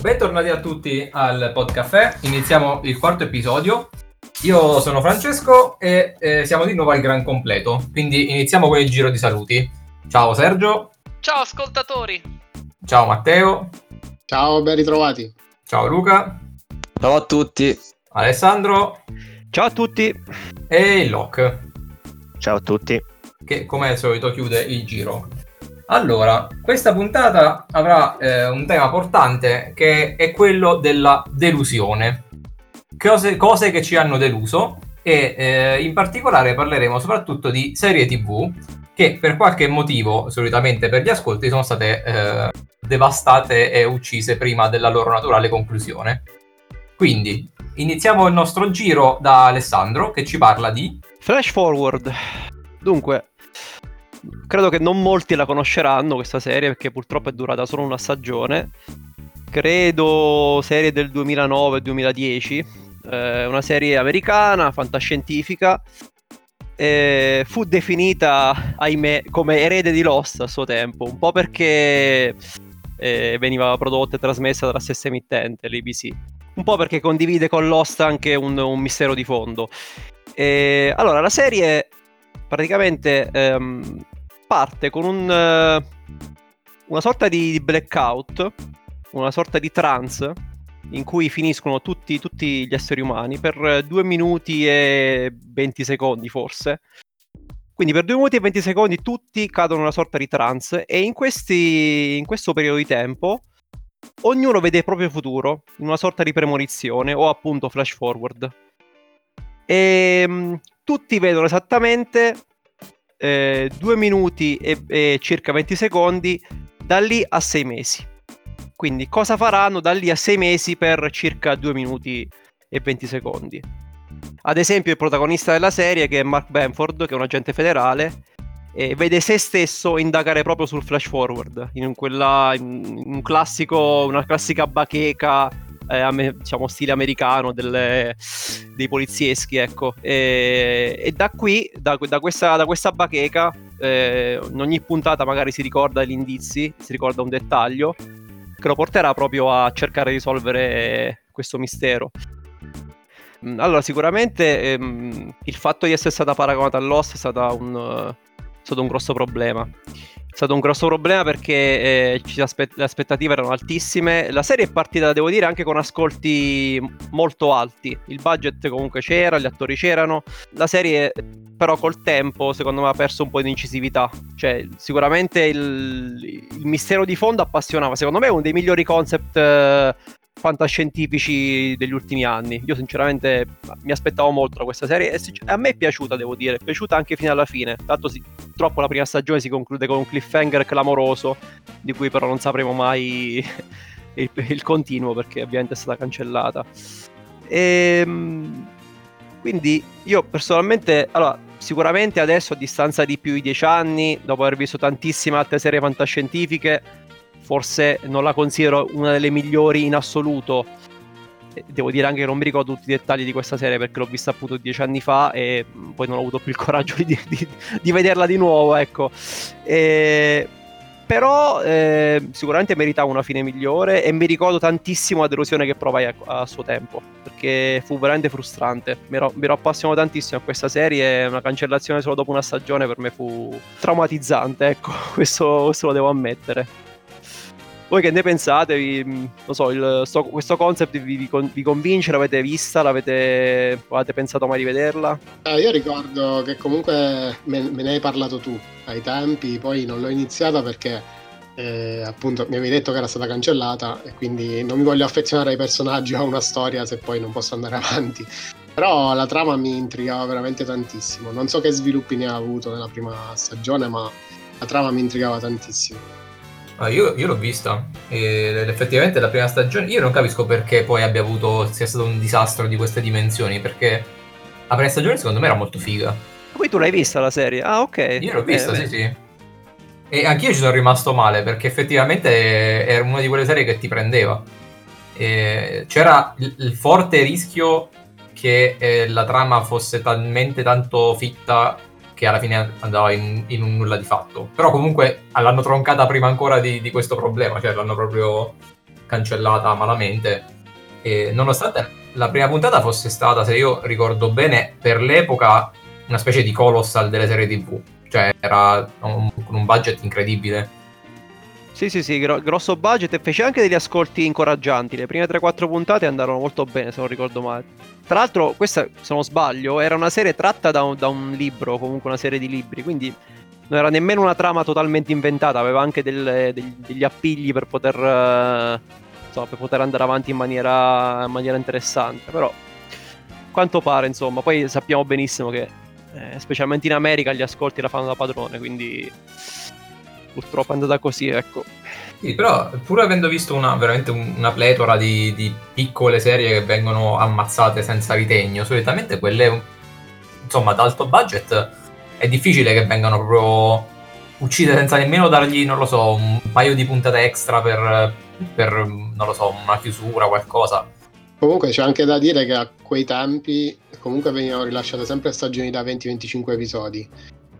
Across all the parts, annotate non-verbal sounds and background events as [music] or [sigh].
Bentornati a tutti al Podcaffè, iniziamo il quarto episodio. Io sono Francesco e eh, siamo di nuovo al gran completo, quindi iniziamo con il giro di saluti. Ciao Sergio. Ciao ascoltatori. Ciao Matteo. Ciao, ben ritrovati. Ciao Luca. Ciao a tutti. Alessandro. Ciao a tutti. E il Lock. Ciao a tutti. Che come al solito chiude il giro. Allora, questa puntata avrà eh, un tema portante che è quello della delusione. Cose, cose che ci hanno deluso e eh, in particolare parleremo soprattutto di serie tv che per qualche motivo, solitamente per gli ascolti, sono state eh, devastate e uccise prima della loro naturale conclusione. Quindi, iniziamo il nostro giro da Alessandro che ci parla di... Flash Forward. Dunque, credo che non molti la conosceranno questa serie perché purtroppo è durata solo una stagione. Credo serie del 2009-2010. Eh, una serie americana, fantascientifica. Eh, fu definita, ahimè, come erede di Lost a suo tempo. Un po' perché eh, veniva prodotta e trasmessa dalla stessa emittente, l'ABC. Un po' perché condivide con Lost anche un, un mistero di fondo. Allora, la serie praticamente ehm, parte con un, uh, una sorta di blackout, una sorta di trance in cui finiscono tutti, tutti gli esseri umani per 2 minuti e 20 secondi forse. Quindi per 2 minuti e 20 secondi tutti cadono in una sorta di trance e in, questi, in questo periodo di tempo ognuno vede il proprio futuro in una sorta di premonizione o appunto flash forward. E um, tutti vedono esattamente eh, 2 minuti e, e circa 20 secondi da lì a 6 mesi. Quindi cosa faranno da lì a 6 mesi per circa 2 minuti e 20 secondi? Ad esempio il protagonista della serie che è Mark Benford, che è un agente federale, e vede se stesso indagare proprio sul flash forward, in, quella, in un classico, una classica bacheca eh, diciamo stile americano delle, dei polizieschi, ecco. E, e da qui, da, da, questa, da questa bacheca, eh, in ogni puntata magari si ricorda gli indizi, si ricorda un dettaglio che lo porterà proprio a cercare di risolvere questo mistero. Mm, allora, sicuramente ehm, il fatto di essere stata paragonata a Lost è, stata un, stato un grosso problema. È stato un grosso problema perché eh, aspe- le aspettative erano altissime. La serie è partita, devo dire, anche con ascolti molto alti. Il budget comunque c'era, gli attori c'erano. La serie, però, col tempo, secondo me, ha perso un po' di incisività. Cioè, sicuramente il, il mistero di fondo appassionava. Secondo me è uno dei migliori concept eh, fantascientifici degli ultimi anni. Io sinceramente mi aspettavo molto da questa serie e a me è piaciuta, devo dire, è piaciuta anche fino alla fine. Tanto si, purtroppo la prima stagione si conclude con un cliffhanger clamoroso, di cui però non sapremo mai [laughs] il, il continuo perché ovviamente è stata cancellata. E, ehm, quindi io personalmente, allora, sicuramente adesso a distanza di più di dieci anni, dopo aver visto tantissime altre serie fantascientifiche, forse non la considero una delle migliori in assoluto. Devo dire anche che non mi ricordo tutti i dettagli di questa serie perché l'ho vista appunto dieci anni fa e poi non ho avuto più il coraggio [laughs] di, di, di vederla di nuovo, ecco. E, però eh, sicuramente meritava una fine migliore e mi ricordo tantissimo la delusione che provai a, a suo tempo perché fu veramente frustrante mi ero, mi ero, appassionato tantissimo a questa serie una cancellazione solo dopo una stagione per me fu traumatizzante ecco [laughs] questo, questo lo devo ammettere voi che ne pensate? Vi, non so, il, sto, questo concept vi, vi, vi, convince? L'avete vista? L'avete, avete pensato mai di vederla? Eh, io ricordo che comunque me, me, ne hai parlato tu ai tempi, poi non l'ho iniziata perché eh, appunto mi avevi detto che era stata cancellata e quindi non mi voglio affezionare ai personaggi o a una storia se poi non posso andare [laughs] avanti. Però la trama mi intrigava veramente tantissimo. Non so che sviluppi ne ha avuto nella prima stagione, ma la trama mi intrigava tantissimo. Ah, io, io, l'ho vista. Ed effettivamente la prima stagione io non capisco perché poi abbia avuto sia stato un disastro di queste dimensioni perché la prima stagione secondo me era molto figa. Poi tu l'hai vista la serie? ah ok. Io l'ho vista bene, sì bene. sì. E anch'io ci sono rimasto male perché effettivamente era una di quelle serie che ti prendeva. E c'era il, il forte rischio che eh, la trama fosse talmente tanto fitta che alla fine andava in, in, un nulla di fatto. Però comunque l'hanno troncata prima ancora di, di questo problema, cioè l'hanno proprio cancellata malamente. E nonostante la prima puntata fosse stata, se io ricordo bene, per l'epoca una specie di colossal delle serie TV. Cioè era con un budget incredibile. Sì, sì, sì, gro- grosso budget e fece anche degli ascolti incoraggianti. Le prime 3-4 puntate andarono molto bene, se non ricordo male. Tra l'altro, questa, se non sbaglio, era una serie tratta da un, da un libro, comunque una serie di libri, quindi non era nemmeno una trama totalmente inventata, aveva anche del, del, degli appigli per poter, uh, insomma, per poter andare avanti in maniera, in maniera, interessante. Però, quanto pare, insomma, poi sappiamo benissimo che, eh, specialmente in America, gli ascolti la fanno da padrone, quindi purtroppo è andata così, ecco. Sì, però pur avendo visto una, veramente una pletora di, di, piccole serie che vengono ammazzate senza ritegno, solitamente quelle insomma ad alto budget è difficile che vengano proprio uccise senza nemmeno dargli, non lo so, un paio di puntate extra per, per non lo so, una chiusura, qualcosa. Comunque c'è anche da dire che a quei tempi comunque venivano rilasciate sempre stagioni da 20-25 episodi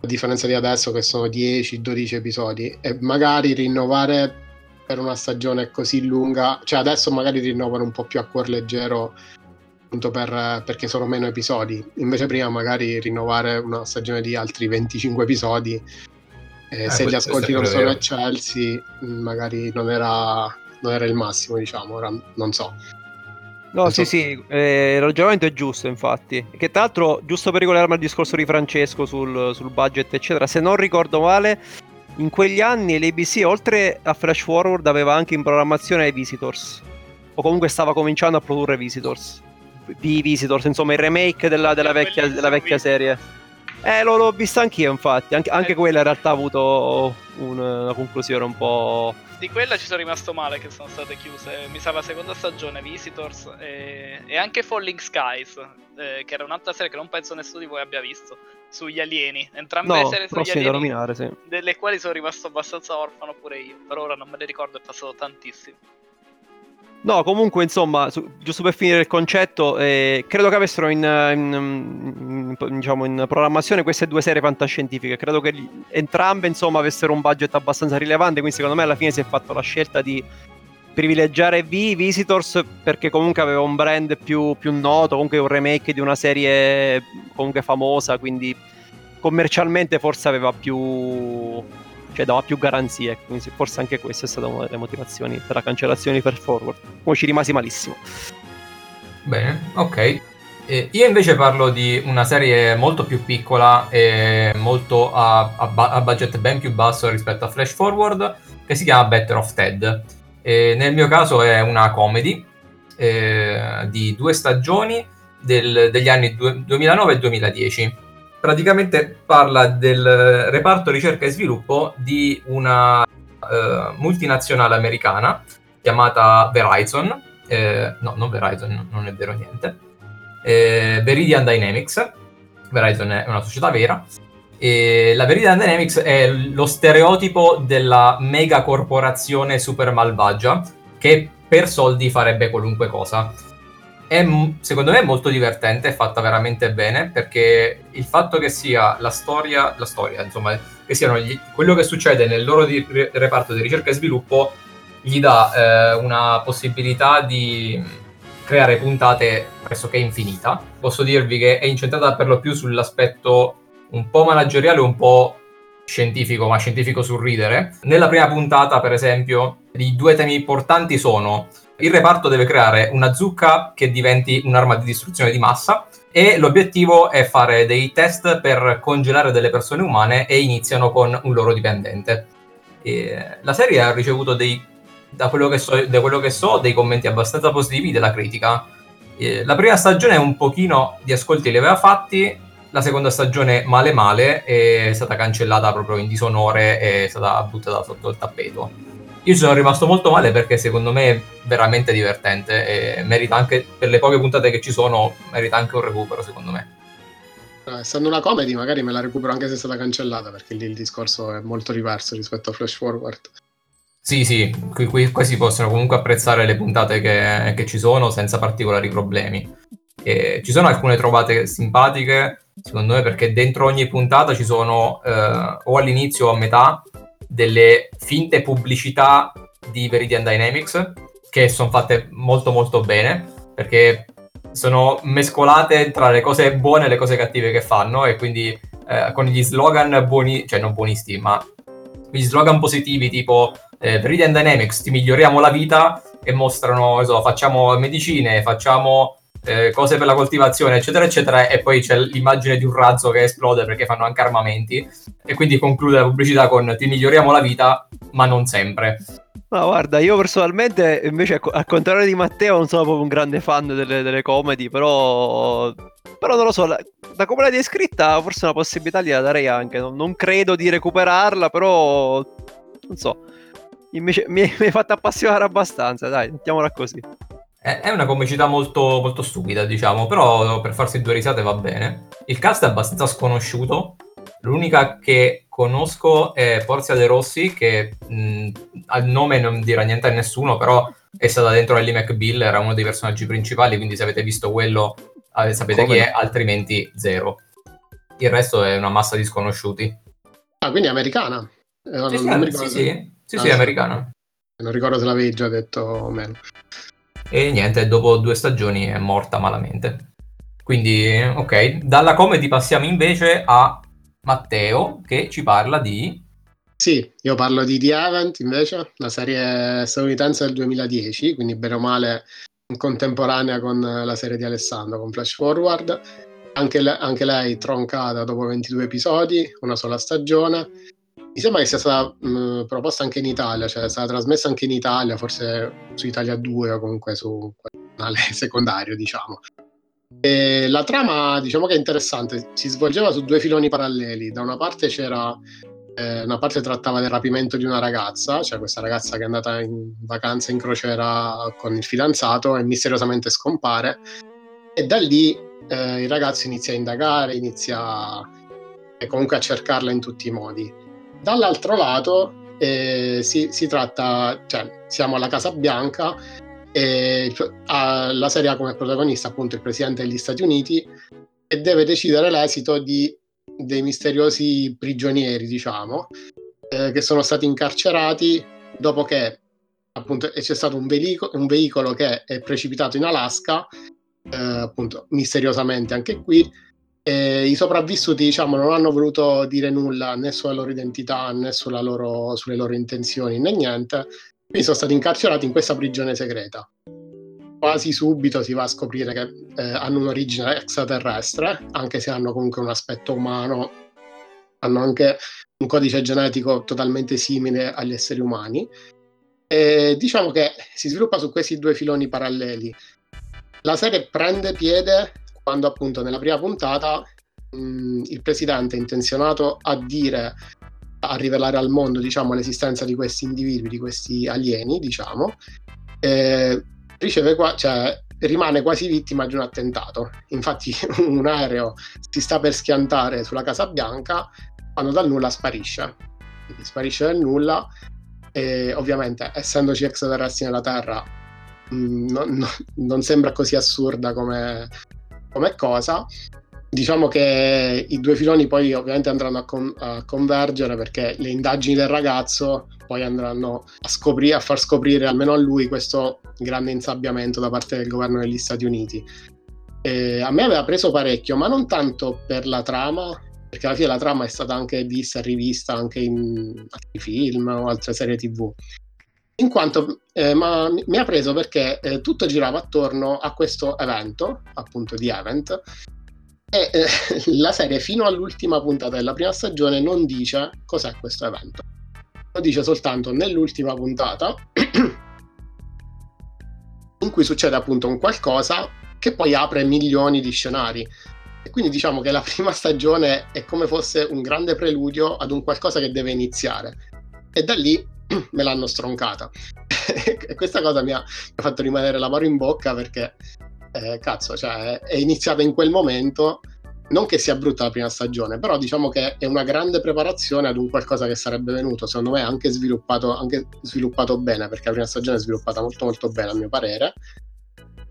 a differenza di adesso che sono 10-12 episodi e magari rinnovare per una stagione così lunga, cioè adesso magari rinnovano un po' più a cuor leggero appunto per, perché sono meno episodi, invece prima magari rinnovare una stagione di altri 25 episodi eh, eh, se gli ascolti non sono eccelsi magari non era, non era il massimo diciamo, ora non so. No, sì, sì, eh, il ragionamento è giusto, infatti. Che tra l'altro, giusto per ricollegarmi al discorso di Francesco sul, sul, budget, eccetera, se non ricordo male, in quegli anni l'ABC, oltre a Flash Forward, aveva anche in programmazione i Visitors. O comunque stava cominciando a produrre Visitors. I Visitors, insomma, il remake della, della vecchia, della vecchia serie. Eh, l'ho, l'ho vista anch'io, infatti. Anche, anche eh. quella in realtà ha avuto una conclusione un po' di quella ci sono rimasto male che sono state chiuse. Mi sa la seconda stagione, Visitors e, e anche Falling Skies, eh, che era un'altra serie che non penso nessuno di voi abbia visto, sugli alieni. Entrambe no, le serie sugli alieni, nominare, sì. delle quali sono rimasto abbastanza orfano pure io. Per ora non me ne ricordo, è passato tantissimo. No, comunque, insomma, su, giusto per finire il concetto, eh, credo che avessero in, in, in, diciamo, in, programmazione queste due serie fantascientifiche. Credo che entrambe, insomma, avessero un budget abbastanza rilevante. Quindi, secondo me, alla fine si è fatta la scelta di privilegiare V Visitors perché comunque aveva un brand più, più noto, comunque un remake di una serie comunque famosa. Quindi, commercialmente, forse aveva più cioè dava più garanzie. Quindi forse anche questa è stata una delle motivazioni per la cancellazione Fair Forward. Come ci rimasi malissimo. Bene, ok. Eh, io invece parlo di una serie molto più piccola e molto a, a, a, budget ben più basso rispetto a Flash Forward, che si chiama Better of Ted. E nel mio caso è una comedy eh, di due stagioni del, degli anni du- 2009 e 2010 praticamente parla del reparto ricerca e sviluppo di una uh, multinazionale americana chiamata Verizon, eh, no, non Verizon, non è vero niente, eh, Veridian Dynamics, Verizon è una società vera, e la Veridian Dynamics è lo stereotipo della mega corporazione super malvagia che per soldi farebbe qualunque cosa è secondo me molto divertente, è fatta veramente bene perché il fatto che sia la storia, la storia, insomma, che siano gli, quello che succede nel loro di, reparto di ricerca e sviluppo gli dà eh, una possibilità di creare puntate pressoché infinita. Posso dirvi che è incentrata per lo più sull'aspetto un po' manageriale, un po' scientifico, ma scientifico sul ridere. Nella prima puntata, per esempio, i due temi importanti sono il reparto deve creare una zucca che diventi un'arma di distruzione di massa e l'obiettivo è fare dei test per congelare delle persone umane e iniziano con un loro dipendente. E la serie ha ricevuto dei, da, quello so, da quello che so, dei commenti abbastanza positivi della critica. E la prima stagione un pochino di ascolti li aveva fatti, la seconda stagione male male è stata cancellata proprio in disonore e è stata buttata sotto il tappeto. Io ci sono rimasto molto male perché secondo me è veramente divertente e merita anche, per le poche puntate che ci sono, merita anche un recupero secondo me. Essendo una comedy magari me la recupero anche se è stata cancellata perché lì il discorso è molto diverso rispetto a Flash Forward. Sì, sì, qui, qui, qui si possono comunque apprezzare le puntate che, che ci sono senza particolari problemi. E ci sono alcune trovate simpatiche, secondo me, perché dentro ogni puntata ci sono eh, o all'inizio o a metà delle finte pubblicità di Veridian Dynamics che sono fatte molto molto bene, perché sono mescolate tra le cose buone e le cose cattive che fanno e quindi eh, con gli slogan buoni, cioè non buonisti, ma gli slogan positivi tipo eh, Radiant Dynamics ti miglioriamo la vita e mostrano, so, facciamo medicine, facciamo eh, cose per la coltivazione, eccetera, eccetera, e poi c'è l'immagine di un razzo che esplode perché fanno anche armamenti, e quindi conclude la pubblicità con ti miglioriamo la vita, ma non sempre. Ma guarda, io personalmente invece al contrario di Matteo non sono proprio un grande fan delle, delle comedy, però... però non lo so, da come l'hai descritta forse una possibilità gliela darei anche, non, non credo di recuperarla, però non so, invece mi, [laughs] mi hai fatto appassionare abbastanza, dai, mettiamola così. È una comicità molto, molto stupida, diciamo, però per farsi due risate va bene. Il cast è abbastanza sconosciuto. L'unica che conosco è Porzia De Rossi, che mh, al nome non dirà niente a nessuno, però è stata dentro Ellie McBill, era uno dei personaggi principali, quindi se avete visto quello eh, sapete Come? chi è, altrimenti zero. Il resto è una massa di sconosciuti. Ah, quindi è americana? Eh, sì, non, sì, sì, sì, sì, ah, sì, è americana. Non ricordo se l'avevi già detto o meno e niente, dopo due stagioni è morta malamente. Quindi, ok, dalla comedy passiamo invece a Matteo che ci parla di... Sì, io parlo di The Event invece, la serie statunitense del 2010, quindi bene o male contemporanea con la serie di Alessandro, con Flash Forward. Anche, le- anche lei troncata dopo 22 episodi, una sola stagione mi sembra che sia stata mh, proposta anche in Italia, cioè è stata trasmessa anche in Italia, forse su Italia 2 o comunque su canale [laughs] secondario, diciamo. E la trama, diciamo che è interessante, si svolgeva su due filoni paralleli. Da una parte c'era eh, una parte trattava del rapimento di una ragazza, cioè questa ragazza che è andata in vacanza in crociera con il fidanzato e misteriosamente scompare. E da lì eh, il ragazzo inizia a indagare, inizia comunque a cercarla in tutti i modi. Dall'altro lato eh, si, si, tratta, cioè siamo alla Casa Bianca e la serie ha come protagonista appunto il presidente degli Stati Uniti e deve decidere l'esito di, dei misteriosi prigionieri, diciamo, eh, che sono stati incarcerati dopo che appunto c'è stato un, velico, un veicolo che è precipitato in Alaska, eh, appunto misteriosamente anche qui, e I sopravvissuti, diciamo, non hanno voluto dire nulla né sulla loro identità né loro, sulle loro intenzioni né niente, quindi sono stati incarcerati in questa prigione segreta. Quasi subito si va a scoprire che eh, hanno un'origine extraterrestre, anche se hanno comunque un aspetto umano, hanno anche un codice genetico totalmente simile agli esseri umani. E diciamo che si sviluppa su questi due filoni paralleli. La serie prende piede quando appunto nella prima puntata mh, il presidente è intenzionato a dire a rivelare al mondo diciamo l'esistenza di questi individui di questi alieni diciamo eh, qua cioè rimane quasi vittima di un attentato. Infatti [laughs] un aereo si sta per schiantare sulla Casa Bianca quando dal nulla sparisce. Quindi sparisce dal nulla e ovviamente essendoci extraterrestri nella Terra mh, non, non, non sembra così assurda come come cosa. Diciamo che i due filoni poi ovviamente andranno a, con- a, convergere perché le indagini del ragazzo poi andranno a, scoprire, a far scoprire almeno a lui questo grande insabbiamento da parte del governo degli Stati Uniti. E a me aveva preso parecchio, ma non tanto per la trama, perché alla fine la trama è stata anche vista e rivista anche in altri film o altre serie tv in quanto eh, mi ha preso perché eh, tutto girava attorno a questo evento, appunto di Event, e eh, [laughs] la serie fino all'ultima puntata della prima stagione non dice cos'è questo evento. Lo dice soltanto nell'ultima puntata, [clears throat] in cui succede appunto un qualcosa che poi apre milioni di scenari. E quindi diciamo che la [laughs] prima stagione è come fosse un grande preludio ad un qualcosa che deve iniziare. E da lì [clears throat] me l'hanno stroncata. [laughs] e questa cosa mi ha, fatto rimanere l'amaro in bocca perché, eh, cazzo, cioè, è iniziata in quel momento. Non che sia brutta la prima stagione, però diciamo che è una grande preparazione ad un qualcosa che sarebbe venuto, secondo me, anche sviluppato, anche sviluppato bene, perché la prima stagione è sviluppata molto molto bene a mio parere.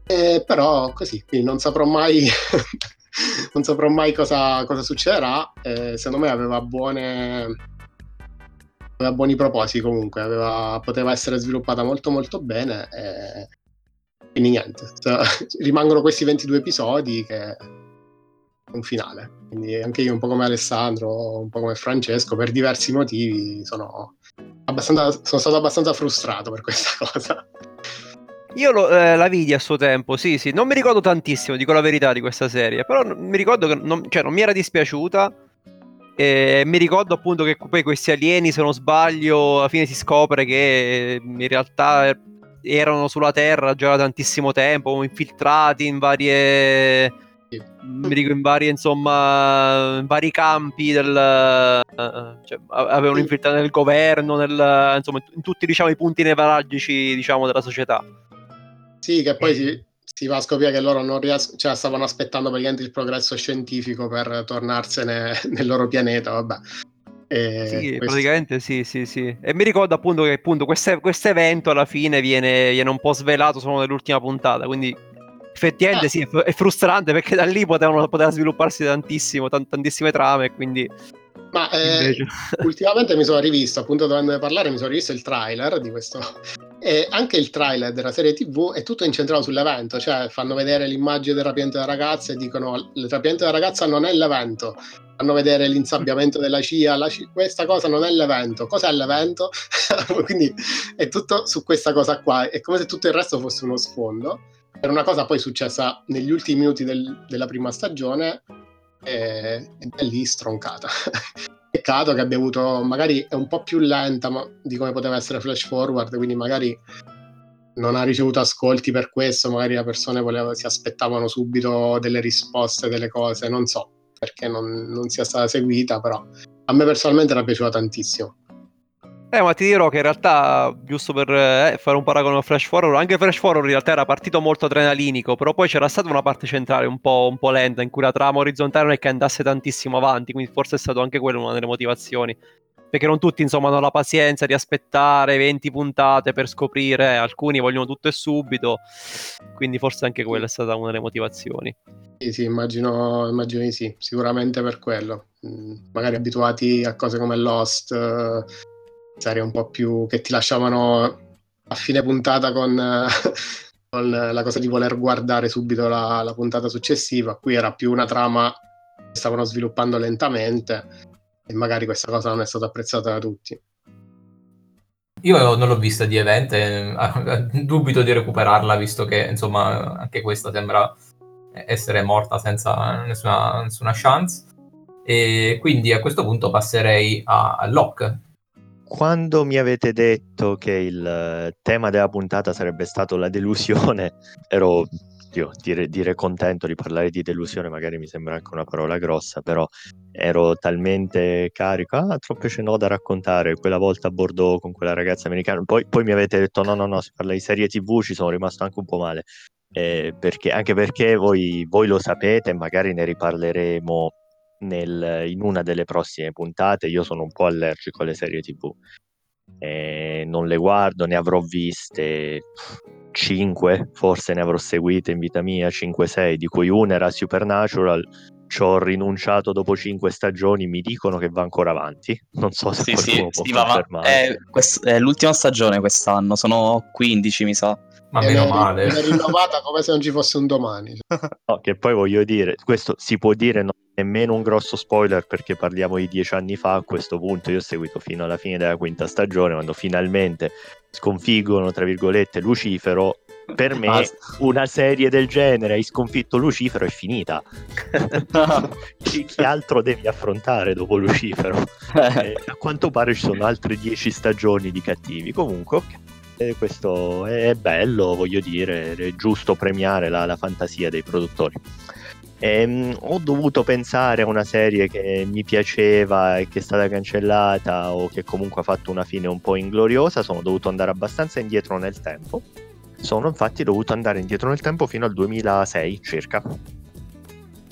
Eh, però così, quindi non saprò mai [laughs] non saprò mai cosa, cosa succederà. Eh, secondo me aveva buone, aveva buoni propositi comunque, aveva, poteva essere sviluppata molto molto bene e quindi niente, cioè, [laughs] rimangono questi 22 episodi che un finale. Quindi anche io, un po' come Alessandro, un po' come Francesco, per diversi motivi sono, sono stato abbastanza frustrato per questa [laughs] cosa. Io lo, eh, la vidi a suo tempo, sì, sì. Non mi ricordo tantissimo, dico la verità, di questa serie. Però mi ricordo che non, cioè, non mi era dispiaciuta. E mi ricordo appunto che poi questi alieni, se non sbaglio, alla fine si scopre che in realtà erano sulla Terra già da tantissimo tempo, infiltrati in varie mi dico in vari insomma in vari campi del cioè, avevano infiltrato nel governo nel, insomma in tutti diciamo i punti nevralgici diciamo della società. Sì che poi si, si va a scoprire che loro non riescono cioè stavano aspettando praticamente il progresso scientifico per tornarsene [laughs] nel loro pianeta vabbè e sì, questo... praticamente sì, sì, sì. E mi ricordo appunto che appunto questo evento alla fine viene, viene un po' svelato solo nell'ultima puntata, quindi effettivamente ah. sì, è frustrante perché da lì potevano, poteva svilupparsi tantissimo, tant- tantissime trame, quindi... Ma eh, [laughs] ultimamente mi sono rivisto, appunto dovendo parlare, mi sono rivisto il trailer di questo. E anche il trailer della serie TV è tutto incentrato sull'evento, cioè fanno vedere l'immagine del rapimento della ragazza e dicono il rapimento della ragazza non è l'evento, fanno vedere l'insabbiamento della CIA, CIA, questa cosa non è l'evento, cos'è l'evento? [laughs] Quindi è tutto su questa cosa qua, è come se tutto il resto fosse uno sfondo. Per una cosa poi successa negli ultimi minuti del, della prima stagione e, è lì stroncata. [laughs] Peccato che abbia avuto, magari è un po' più lenta ma, di come poteva essere Flash Forward, quindi magari non ha ricevuto ascolti per questo, magari le persone voleva, si aspettavano subito delle risposte, delle cose, non so perché non, non sia stata seguita, però a me personalmente era piaciuta tantissimo. Eh, ma ti dirò che in realtà, giusto per eh, fare un paragone con Flash Forward, anche Flash Forward in realtà era partito molto adrenalinico, però poi c'era stata una parte centrale un po', un po lenta, in cui la trama orizzontale non è che andasse tantissimo avanti, quindi forse è stato anche quello una delle motivazioni. Perché non tutti, insomma, hanno la pazienza di aspettare 20 puntate per scoprire, alcuni vogliono tutto e subito, quindi forse anche quella è stata una delle motivazioni. Sì, sì, immagino, immagino di sì, sicuramente per quello. Mm, magari abituati a cose come Lost... Uh serie un po' più che ti lasciavano a fine puntata con, [laughs] con la cosa di voler guardare subito la, la, puntata successiva. Qui era più una trama che stavano sviluppando lentamente e magari questa cosa non è stata apprezzata da tutti. Io non l'ho vista di event e [laughs] dubito di recuperarla visto che insomma anche questa sembra essere morta senza nessuna, nessuna chance. E quindi a questo punto passerei a Locke, quando mi avete detto che il eh, tema della puntata sarebbe stato la delusione, [laughs] ero io, dire, dire, contento di parlare di delusione, magari mi sembra anche una parola grossa, però ero talmente carico, ah, troppe n'ho da raccontare, quella volta a Bordeaux con quella ragazza americana, poi, poi mi avete detto no, no, no, si parla di serie tv, ci sono rimasto anche un po' male, eh, perché, anche perché voi, voi lo sapete, magari ne riparleremo nel, in una delle prossime puntate. Io sono un po' allergico alle serie TV. E non le guardo, ne avrò viste 5, forse ne avrò seguite in vita mia, 5-6, di cui una era Supernatural. Ci ho rinunciato dopo 5 stagioni, mi dicono che va ancora avanti. Non so se sì, sì, può sì, confermare. È, quest- è l'ultima stagione quest'anno, sono 15 mi sa. Ma meno male. È rinnovata come se non ci fosse un domani. No, che poi voglio dire, questo si può dire non è nemmeno un grosso spoiler perché parliamo di dieci anni fa a questo punto. Io ho seguito fino alla fine della quinta stagione, quando finalmente sconfiggono, tra virgolette, Lucifero. Per me una serie del genere, hai sconfitto Lucifero, è finita. [laughs] chi, chi, altro devi affrontare dopo Lucifero? Eh, a quanto pare ci sono altre dieci stagioni di cattivi. Comunque, ok e questo è bello, voglio dire, è giusto premiare la, la fantasia dei produttori. E, um, ho dovuto pensare a una serie che mi piaceva e che è stata cancellata o che comunque ha fatto una fine un po' ingloriosa, sono dovuto andare abbastanza indietro nel tempo. Sono infatti dovuto andare indietro nel tempo fino al 2006 circa.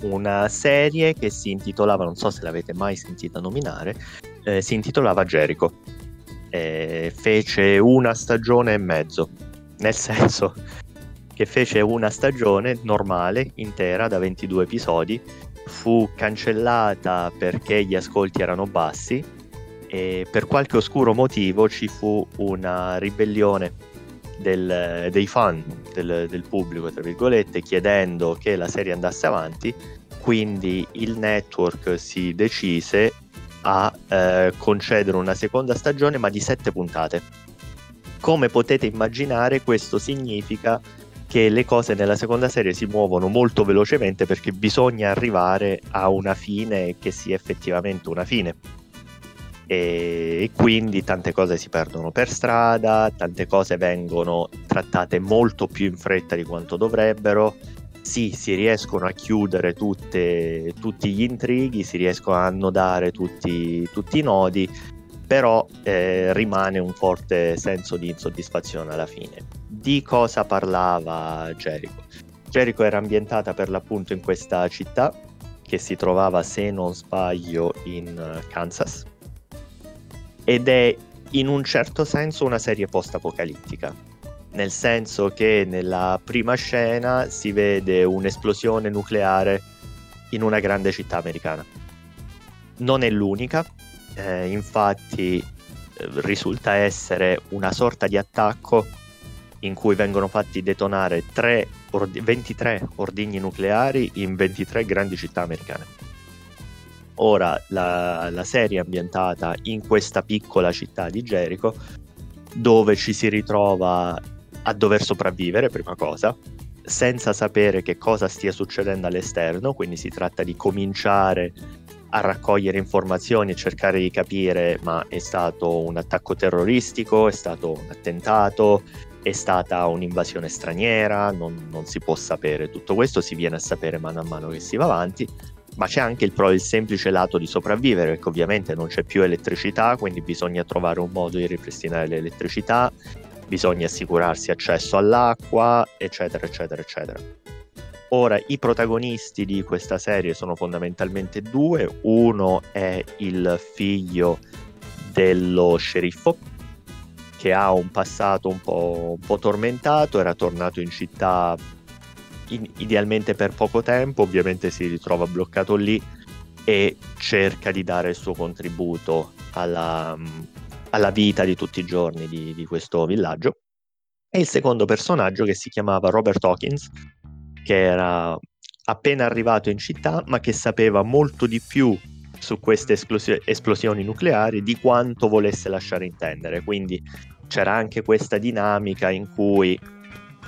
Una serie che si intitolava, non so se l'avete mai sentita nominare, eh, si intitolava Jericho eh, fece una stagione e mezzo, nel senso che fece una stagione normale, intera, da 22 episodi, fu cancellata perché gli ascolti erano bassi e per qualche oscuro motivo ci fu una ribellione del- dei fan, del, del pubblico, tra virgolette, chiedendo che la serie andasse avanti, quindi il network si decise a eh, concedere una seconda stagione ma di sette puntate. Come potete immaginare questo significa che le cose nella seconda serie si muovono molto velocemente perché bisogna arrivare a una fine che sia effettivamente una fine. E, quindi tante cose si perdono per strada, tante cose vengono trattate molto più in fretta di quanto dovrebbero. Sì, si riescono a chiudere tutte, tutti gli intrighi, si riescono a annodare tutti, tutti i nodi, però eh, rimane un forte senso di insoddisfazione alla fine. Di cosa parlava Jericho? Jericho era ambientata per l'appunto in questa città che si trovava, se non sbaglio, in eh, Kansas ed è in un certo senso una serie post-apocalittica, nel senso che nella prima scena si vede un'esplosione nucleare in una grande città americana. Non è l'unica, eh, infatti eh, risulta essere una sorta di attacco in cui vengono fatti detonare ordi- 23 ordigni nucleari in 23 grandi città americane. Ora la, la serie è ambientata in questa piccola città di Jericho dove ci si ritrova a dover sopravvivere, prima cosa, senza sapere che cosa stia succedendo all'esterno, quindi si tratta di cominciare a raccogliere informazioni e cercare di capire ma è stato un attacco terroristico, è stato un attentato, è stata un'invasione straniera, non, non si può sapere. Tutto questo, si viene a sapere mano a mano che si va avanti ma c'è anche il, pro, il semplice lato di sopravvivere, perché ovviamente non c'è più elettricità, quindi bisogna trovare un modo di ripristinare l'elettricità, bisogna assicurarsi accesso all'acqua, eccetera, eccetera, eccetera. Ora, i protagonisti di questa serie sono fondamentalmente due. Uno è il figlio dello sceriffo, che ha un passato un po', un po tormentato, era tornato in città in, idealmente per poco tempo, ovviamente si ritrova bloccato lì e cerca di dare il suo contributo alla, alla vita di tutti i giorni di, di, questo villaggio. E il secondo personaggio che si chiamava Robert Hawkins, che era appena arrivato in città, ma che sapeva molto di più su queste esplosio- esplosioni nucleari di quanto volesse lasciare intendere. Quindi c'era anche questa dinamica in cui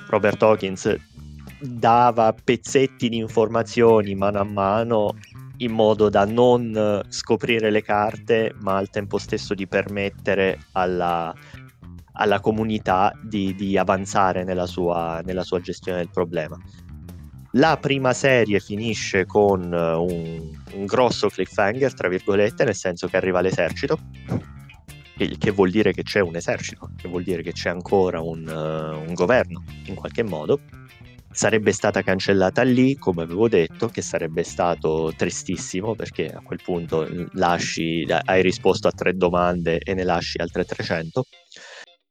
Robert Hawkins dava pezzetti di informazioni mano a mano in modo da non scoprire le carte, ma al tempo stesso di permettere alla, alla comunità di, di avanzare nella sua, nella sua, gestione del problema. La prima serie finisce con un, un grosso cliffhanger, tra virgolette, nel senso che arriva l'esercito, il che vuol dire che c'è un esercito, che vuol dire che c'è ancora un, uh, un governo in qualche modo sarebbe stata cancellata lì, come avevo detto, che sarebbe stato tristissimo perché a quel punto lasci, hai risposto a tre domande e ne lasci altre 300.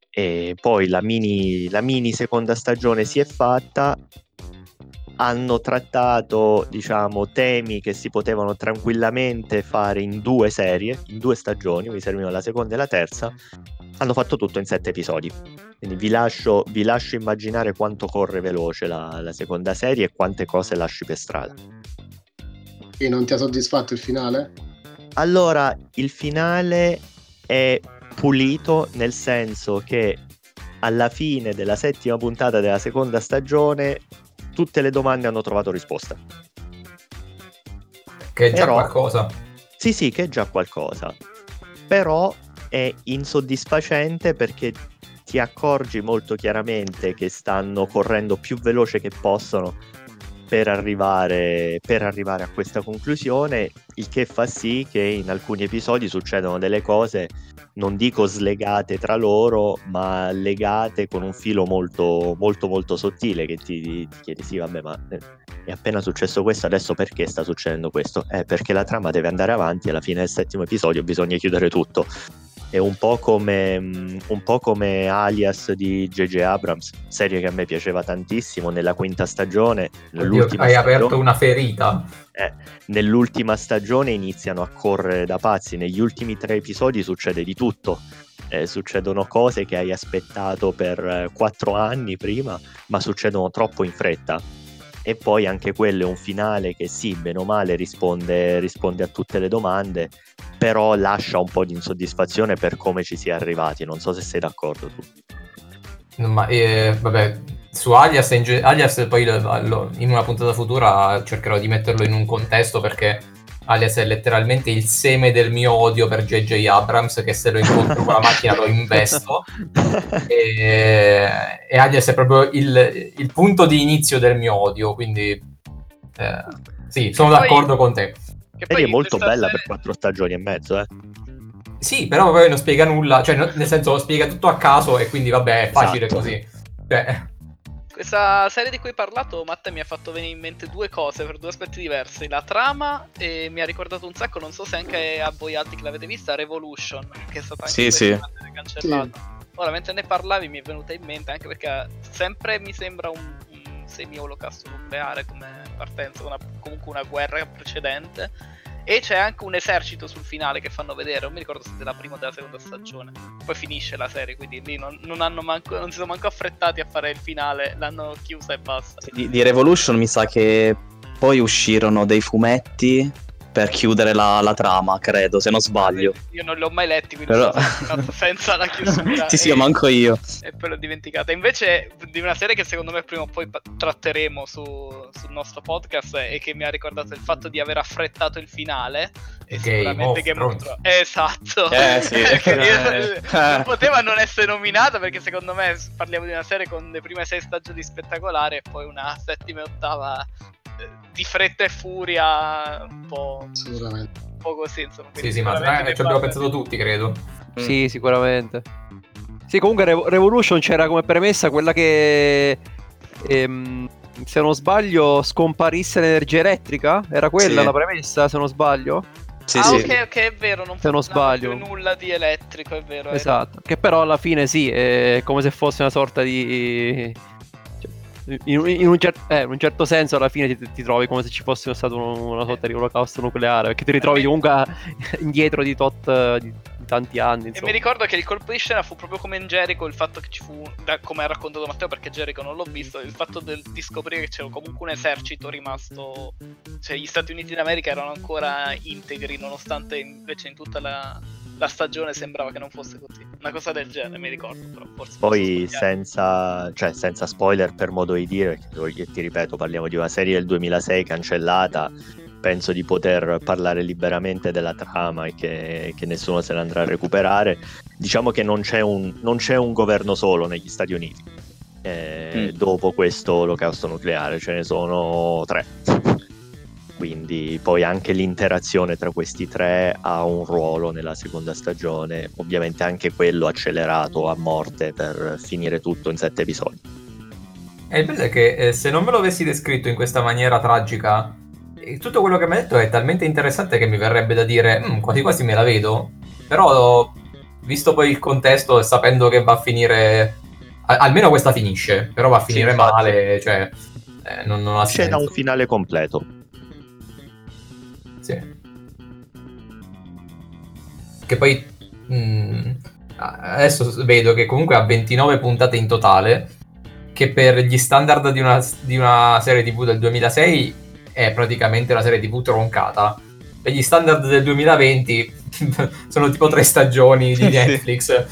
E poi la mini, la mini seconda stagione si è fatta, hanno trattato diciamo temi che si potevano tranquillamente fare in due serie, in due stagioni, mi servivano la seconda e la terza, hanno fatto tutto in sette episodi. Quindi vi lascio, vi lascio immaginare quanto corre veloce la, la, seconda serie e quante cose lasci per strada. E non ti ha soddisfatto il finale? Allora, il finale è pulito nel senso che alla fine della settima puntata della seconda stagione tutte le domande hanno trovato risposta. Che è già Però, qualcosa. Sì, sì, che è già qualcosa. Però è insoddisfacente perché ti accorgi molto chiaramente che stanno correndo più veloce che possono per arrivare, per arrivare, a questa conclusione, il che fa sì che in alcuni episodi succedono delle cose, non dico slegate tra loro, ma legate con un filo molto, molto, molto sottile che ti, ti chiedi, sì, vabbè, ma eh, è appena successo questo, adesso perché sta succedendo questo? Eh, perché la trama deve andare avanti e alla fine del settimo episodio bisogna chiudere tutto è un po' come, un po' come Alias di J.J. Abrams, serie che a me piaceva tantissimo nella quinta stagione. Oddio, hai stagione, aperto una ferita. eh, nell'ultima stagione iniziano a correre da pazzi. Negli ultimi tre episodi succede di tutto. Eh, succedono cose che hai aspettato per eh, quattro anni prima, ma succedono troppo in fretta. E poi anche quello è un finale che sì, bene o male risponde, risponde a tutte le domande, però lascia un po' di insoddisfazione per come ci si è arrivati. Non so se sei d'accordo tu. Ma eh, vabbè, su Alias, in ge- Alias poi lo- lo- in una puntata futura cercherò di metterlo in un contesto perché Alias è letteralmente il seme del mio odio per JJ Abrams che se lo incontro con la macchina lo investo [laughs] e, e Alias è proprio il, il punto di inizio del mio odio quindi eh, sì, sono Poi- d'accordo con te Che poi molto questa bella serie- per quattro stagioni e mezzo, eh. sì, però poi non spiega nulla cioè no- nel senso lo spiega tutto a caso e quindi vabbè è facile Esatto. così Cioè, Questa serie di cui hai parlato, Matte, mi ha fatto venire in mente due cose per due aspetti diversi. La trama e mi ha ricordato un sacco, non so se anche a voi altri che l'avete vista, Revolution, che è stata anche Sì, sì. cancellata. Ora, mentre ne parlavi mi è venuta in mente, anche perché sempre mi sembra un, un semi-olocausto nucleare come partenza, una- comunque una guerra precedente. E c'è anche un esercito sul finale che fanno vedere, non mi ricordo se della prima o della seconda stagione. Poi finisce la serie, quindi lì non, non manco, non si sono manco affrettati a fare il finale, l'hanno chiusa e basta. Di, di Revolution mi sa che poi uscirono dei fumetti per chiudere la, la trama, credo, se non sbaglio. Io non li ho mai letti, quindi Però- sono stato senza la chiusura. [laughs] sì, sì, e, manco io. e poi l'ho dimenticata. Invece di una serie che secondo me prima o poi tratteremo su- sul nostro podcast e che mi ha ricordato il fatto di aver affrettato il finale. E sicuramente of Game of Thrones. Esatto. Eh, sì. [laughs] Io- [laughs] non poteva non essere nominata perché secondo me parliamo di una serie con le prime sei stagioni spettacolari e poi una settima e ottava di fretta e furia un po', Assolutamente. un po' così insomma sì Quindi sì ma sicuramente eh, ci abbiamo pensato tutti credo Sì, sicuramente. Sì, comunque Revo- Revolution c'era come premessa quella che, ehm, se non sbaglio, scomparisse l'energia elettrica? Era quella Sì. la premessa, se non sbaglio? Sì, ah, sì. ok, ok, è vero. Non Se non sbaglio. più nulla di elettrico, è vero. Esatto. Che però alla fine sì, è come se fosse una sorta di... In, in un, cer- eh, in un certo senso alla fine ti, ti trovi come se ci fosse stato un- una sorta di olocausto nucleare perché ti ritrovi comunque a- [laughs] indietro di tot di, tanti anni E insomma. mi ricordo che il colpo di scena fu proprio come in Jericho il fatto che ci fu, da- come ha raccontato Matteo perché Jericho non l'ho visto, il fatto del- di scoprire che c'era comunque un esercito rimasto, cioè gli Stati Uniti d'America erano ancora integri nonostante invece in tutta la, la stagione sembrava che non fosse così. Una cosa del genere mi ricordo, però forse... Poi senza, cioè, senza spoiler per modo di dire, perché ti ripeto, parliamo di una serie del 2006 cancellata, penso di poter parlare liberamente della trama e che, che nessuno se ne andrà a recuperare. Diciamo che non c'è un, non c'è un governo solo negli Stati Uniti. eh, Mm. Dopo questo olocausto nucleare ce ne sono tre. Quindi poi anche l'interazione tra questi tre ha un ruolo nella seconda stagione, ovviamente anche quello accelerato a morte per finire tutto in sette episodi. E il bello è che eh, se non me lo avessi descritto in questa maniera tragica, eh, tutto quello che mi hai detto è talmente interessante che mi verrebbe da dire "Mm, quasi quasi me la vedo. Però, visto poi il contesto e sapendo che va a finire, almeno questa finisce, però va a Sì, finire infatti. male, cioè, eh, non, non ha C'è da senso. un finale completo. Che poi mm, adesso vedo che comunque ha 29 puntate in totale, che per gli standard di una, di una serie TV del 2006 è praticamente una serie TV troncata. Per gli standard del 2020 [laughs] sono tipo tre stagioni di. [laughs] Netflix.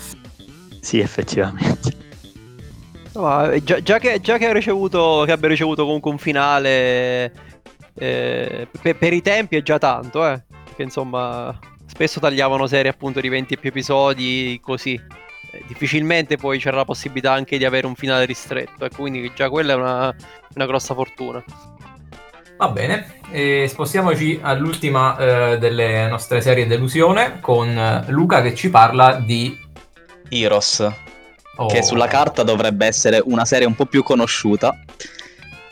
Sì, effettivamente. No, già, già che, già che, ha ricevuto, che abbia ricevuto comunque un finale eh, pe- per i tempi è già tanto, eh. Perché insomma, spesso tagliavano serie appunto di 20 e più episodi così. Eh, difficilmente poi c'era la possibilità anche di avere un finale ristretto, e quindi già quella è una, una grossa fortuna. Va bene, e spostiamoci all'ultima eh, delle nostre serie delusione con eh, Luca che ci parla di... Heroes, oh, che sulla carta dovrebbe essere una serie un po' più conosciuta.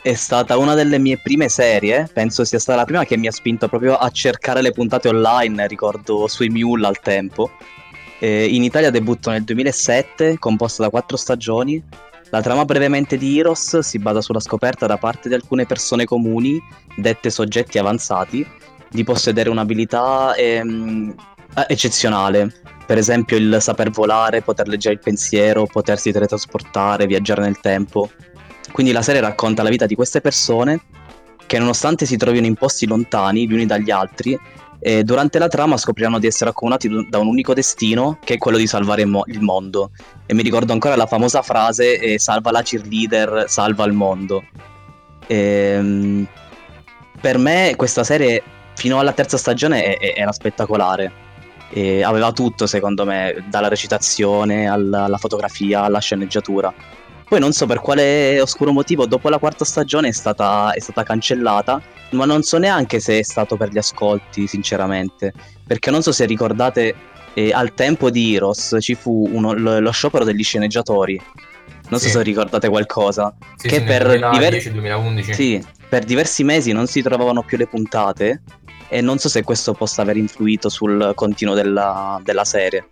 È stata una delle mie prime serie, penso sia stata la prima che mi ha spinto proprio a cercare le puntate online, ricordo sui Mule al tempo. Eh, in Italia debuttò nel 2007, composta da quattro stagioni. La trama brevemente di Heroes si basa sulla scoperta da parte di alcune persone comuni, dette soggetti avanzati, di possedere un'abilità ehm, eccezionale. Per esempio il saper volare, poter leggere il pensiero, potersi teletrasportare, viaggiare nel tempo. Quindi la serie racconta la vita di queste persone che nonostante si trovino in posti lontani gli uni dagli altri, eh, durante la trama scopriranno di essere accomunati da un unico destino che è quello di salvare mo- il mondo. E mi ricordo ancora la famosa frase eh, salva la cheerleader, salva il mondo. Ehm, per me questa serie fino alla terza stagione era spettacolare. E aveva tutto secondo me, dalla recitazione alla, alla fotografia alla sceneggiatura. Poi non so per quale oscuro motivo, dopo la quarta stagione è stata, è stata cancellata, ma non so neanche se è stato per gli ascolti, sinceramente. Perché non so se ricordate, eh, al tempo di Heroes ci fu uno- lo, lo sciopero degli sceneggiatori. Non so Sì. se ricordate qualcosa. Sì, che sì, per nel diver- 2010-2011. Sì, per diversi mesi non si trovavano più le puntate e non so se questo possa aver influito sul continuo della, della serie.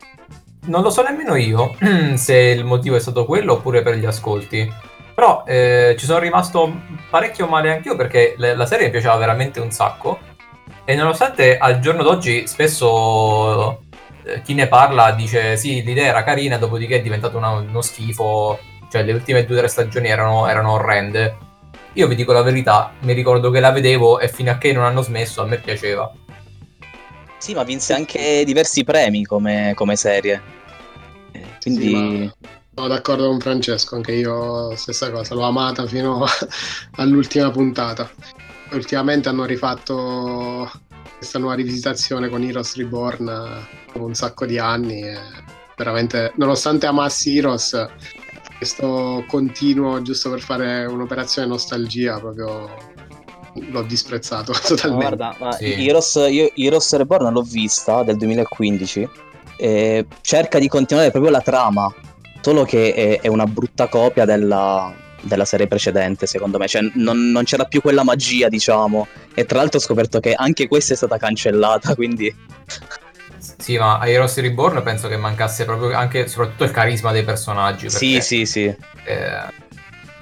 Non lo so nemmeno io [clears throat] se il motivo è stato quello oppure per gli ascolti. Però eh, ci sono rimasto parecchio male anch'io perché le- la serie mi piaceva veramente un sacco. E nonostante al giorno d'oggi spesso eh, chi ne parla dice sì, l'idea era carina, dopodiché è diventato una- uno schifo. Cioè, le ultime due o tre stagioni erano, erano orrende. Io vi dico la verità, mi ricordo che la vedevo e fino a che non hanno smesso a me piaceva. Sì, ma vinse anche diversi premi come, come serie. Eh, Quindi... Sì, sono d'accordo con Francesco, anche io stessa cosa, l'ho amata fino [laughs] all'ultima puntata. Ultimamente hanno rifatto questa nuova rivisitazione con Heroes Reborn eh, dopo un sacco di anni. veramente, nonostante amassi Heroes, questo continuo giusto per fare un'operazione nostalgia proprio l'ho disprezzato [laughs] Ma totalmente. guarda, ma Sì. Heroes, io Heroes Reborn l'ho vista del 2015 e cerca di continuare proprio la trama, solo che è, è una brutta copia della, della serie precedente, secondo me. Cioè, non, non c'era più quella magia, diciamo. E tra l'altro ho scoperto che anche questa è stata cancellata, [laughs] quindi... Sì, ma a Heroes Reborn penso che mancasse proprio anche soprattutto il carisma dei personaggi. Sì, perché, sì, sì. eh,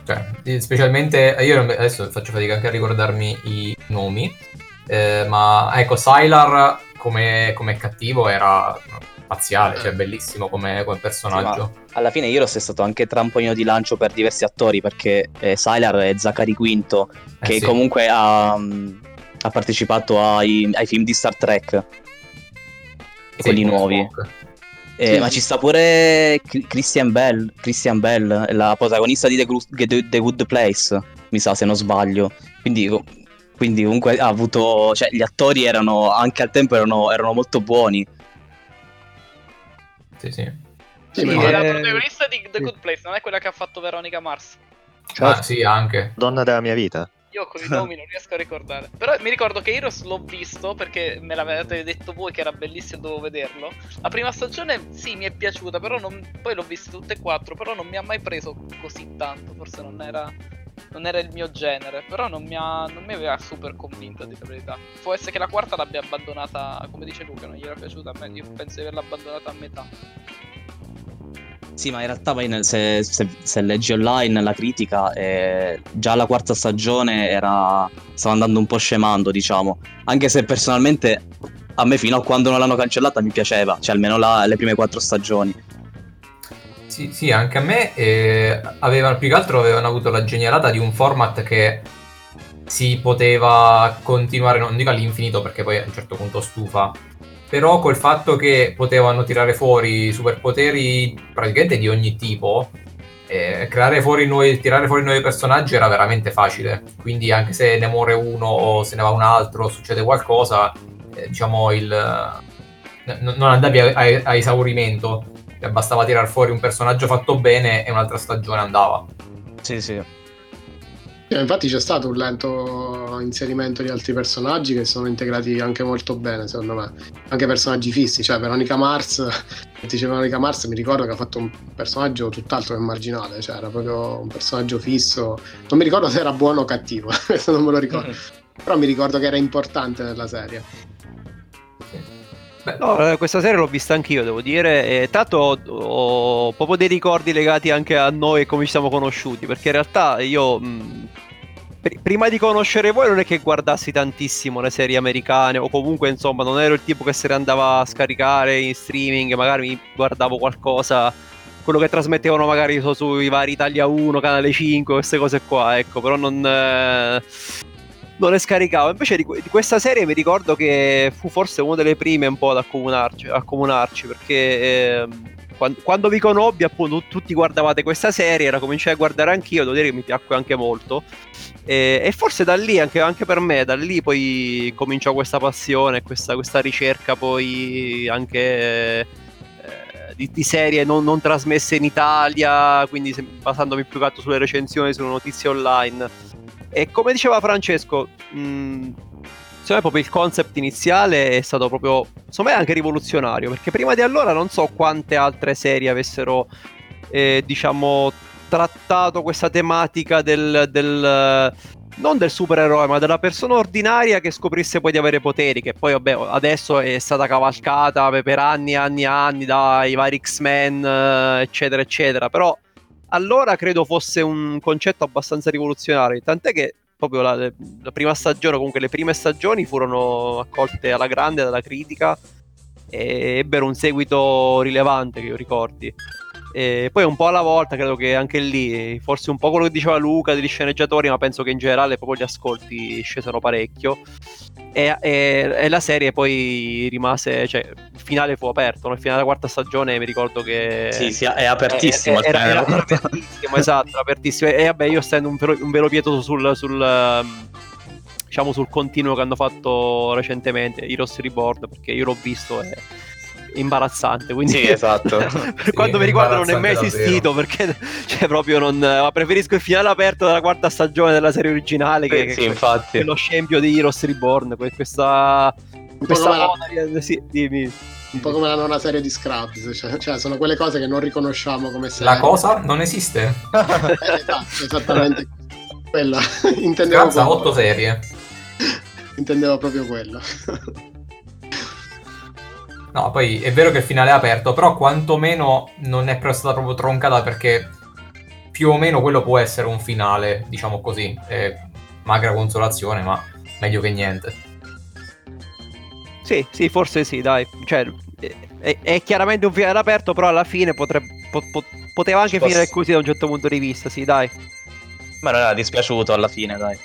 cioè, eh, specialmente io non- adesso faccio fatica anche a ricordarmi i nomi. eh, ma ecco, Sylar come, come cattivo era spaziale, cioè bellissimo come, come personaggio. Alla fine Heroes è stato anche trampolino di lancio per diversi attori, perché eh, Sylar è Zachary Quinto, Eh che sì. comunque ha, ha partecipato ai, ai film di Star Trek. Sì, quelli nuovi. Spock. Eh, Sì, ma ci sta pure Christian Bell, Christian Bell, la protagonista di The, Gru- The- The Good Place, mi sa se non sbaglio. Quindi, quindi comunque ha avuto, cioè gli attori erano, anche al tempo erano, erano molto buoni. Sì, sì. Sì, Sì, ma- È la protagonista di The. Good Place, non è quella che ha fatto Veronica Mars. Ah, sì, anche. Donna della mia vita. Io con i [laughs] nomi non riesco a ricordare. Però mi ricordo che Heroes l'ho visto perché me l'avete detto voi che era bellissimo e dovevo vederlo. La prima stagione sì mi è piaciuta, però non- poi l'ho viste tutte e quattro, però non mi ha mai preso così tanto, forse non era, non era il mio genere, però non mi, ha- non mi aveva super convinto, la verità. Può essere che la quarta l'abbia abbandonata, come dice Luca, non gli era piaciuta a me, io penso di averla abbandonata a metà. Sì, ma in realtà poi nel- se, se- se leggi online la critica, eh, già la quarta stagione era, stava andando un po' scemando, diciamo. Anche se personalmente a me fino a quando non l'hanno cancellata mi piaceva, cioè almeno la- le prime quattro stagioni. Sì, sì, anche a me eh, avevano, più che altro avevano avuto la genialata di un format che si poteva continuare, non dico all'infinito perché poi a un certo punto stufa, però col fatto che potevano tirare fuori superpoteri praticamente di ogni tipo, eh, fuori nuovi, tirare fuori nuovi personaggi era veramente facile, quindi anche se ne muore uno o se ne va un altro, succede qualcosa, eh, diciamo il... n- non andavi a, a- a esaurimento, bastava tirar fuori un personaggio fatto bene e un'altra stagione andava. Sì, sì. Eh, Infatti c'è stato un lento inserimento di altri personaggi che sono integrati anche molto bene, secondo me. Anche personaggi fissi, cioè Veronica Mars, [laughs] dice Veronica Mars, mi ricordo che ha fatto un personaggio tutt'altro che marginale, cioè era proprio un personaggio fisso. Non mi ricordo se era buono o cattivo, questo [laughs] non me lo ricordo. [laughs] Però mi ricordo che era importante nella serie. No, eh, questa serie l'ho vista anch'io, devo dire. E tanto ho, ho, proprio dei ricordi legati anche a noi e come ci siamo conosciuti. Perché in realtà io. Mh, prima di conoscere voi non è che guardassi tantissimo le serie americane o comunque insomma non ero il tipo che se ne andava a scaricare in streaming, magari mi guardavo qualcosa, quello che trasmettevano magari so, sui vari Italia 1, Canale 5, queste cose qua, ecco, però non... Eh non le scaricavo. Invece di, di, questa serie mi ricordo che fu forse una delle prime un po' ad accomunarci, accomunarci perché eh, quando, quando, vi conobbi, appunto, tutti guardavate questa serie, la cominciai a guardare anch'io, devo dire che mi piacque anche molto. E, e forse da lì, anche, anche, per me, da lì poi cominciò questa passione, questa, questa ricerca poi anche... Eh, di, di, serie non, non, trasmesse in Italia, quindi basandomi più che altro sulle recensioni, sulle notizie online. E come diceva Francesco, mh, secondo me proprio il concept iniziale è stato proprio, secondo me anche rivoluzionario, perché prima di allora non so quante altre serie avessero, eh, diciamo, trattato questa tematica del, del non del supereroe, ma della persona ordinaria che scoprisse poi di avere poteri, che poi vabbè, adesso è stata cavalcata per anni e anni e anni dai vari X-Men, eccetera, eccetera, però allora credo fosse un concetto abbastanza rivoluzionario, tant'è che proprio la, la, prima stagione, comunque le prime stagioni furono accolte alla grande dalla critica e ebbero un seguito rilevante che io ricordi. E poi un po' alla volta credo che anche lì, forse un po' quello che diceva Luca degli sceneggiatori, ma penso che in generale proprio gli ascolti scesero parecchio. E, e, e la serie poi rimase, cioè finale fu aperto, no? il finale della quarta stagione mi ricordo che... Sì, sì, è apertissimo. Era, era, era apertissimo, esatto, apertissimo. E vabbè, io essendo un velo, un velo pietoso sul... sul diciamo sul continuo che hanno fatto recentemente Heroes Reborn perché io l'ho visto e imbarazzante. Quindi sì, esatto. [laughs] per quanto mi riguarda non è mai esistito perché cioè, proprio non... Ma preferisco il finale aperto della quarta stagione della serie originale che, sì, che, infatti. che lo scempio di Heroes Reborn. Questa... questa moda la... sì, dimmi. Un po' come la nona serie di Scrubs, cioè, cioè, sono quelle cose che non riconosciamo come serie. La cosa non esiste. eh, esatto, esattamente. Quella. Intendevo ha otto serie. Intendevo proprio quello. No, poi è vero che il finale è aperto, però quantomeno non è stata proprio troncata perché più o meno quello può essere un finale, diciamo così. È magra consolazione, ma meglio che niente. Sì, sì, forse sì, dai. Cioè, è, è chiaramente un finale aperto, però alla fine potrebbe, po, po, poteva anche Ci finire posso... così da un certo punto di vista, sì, dai. Ma non era dispiaciuto alla fine, dai.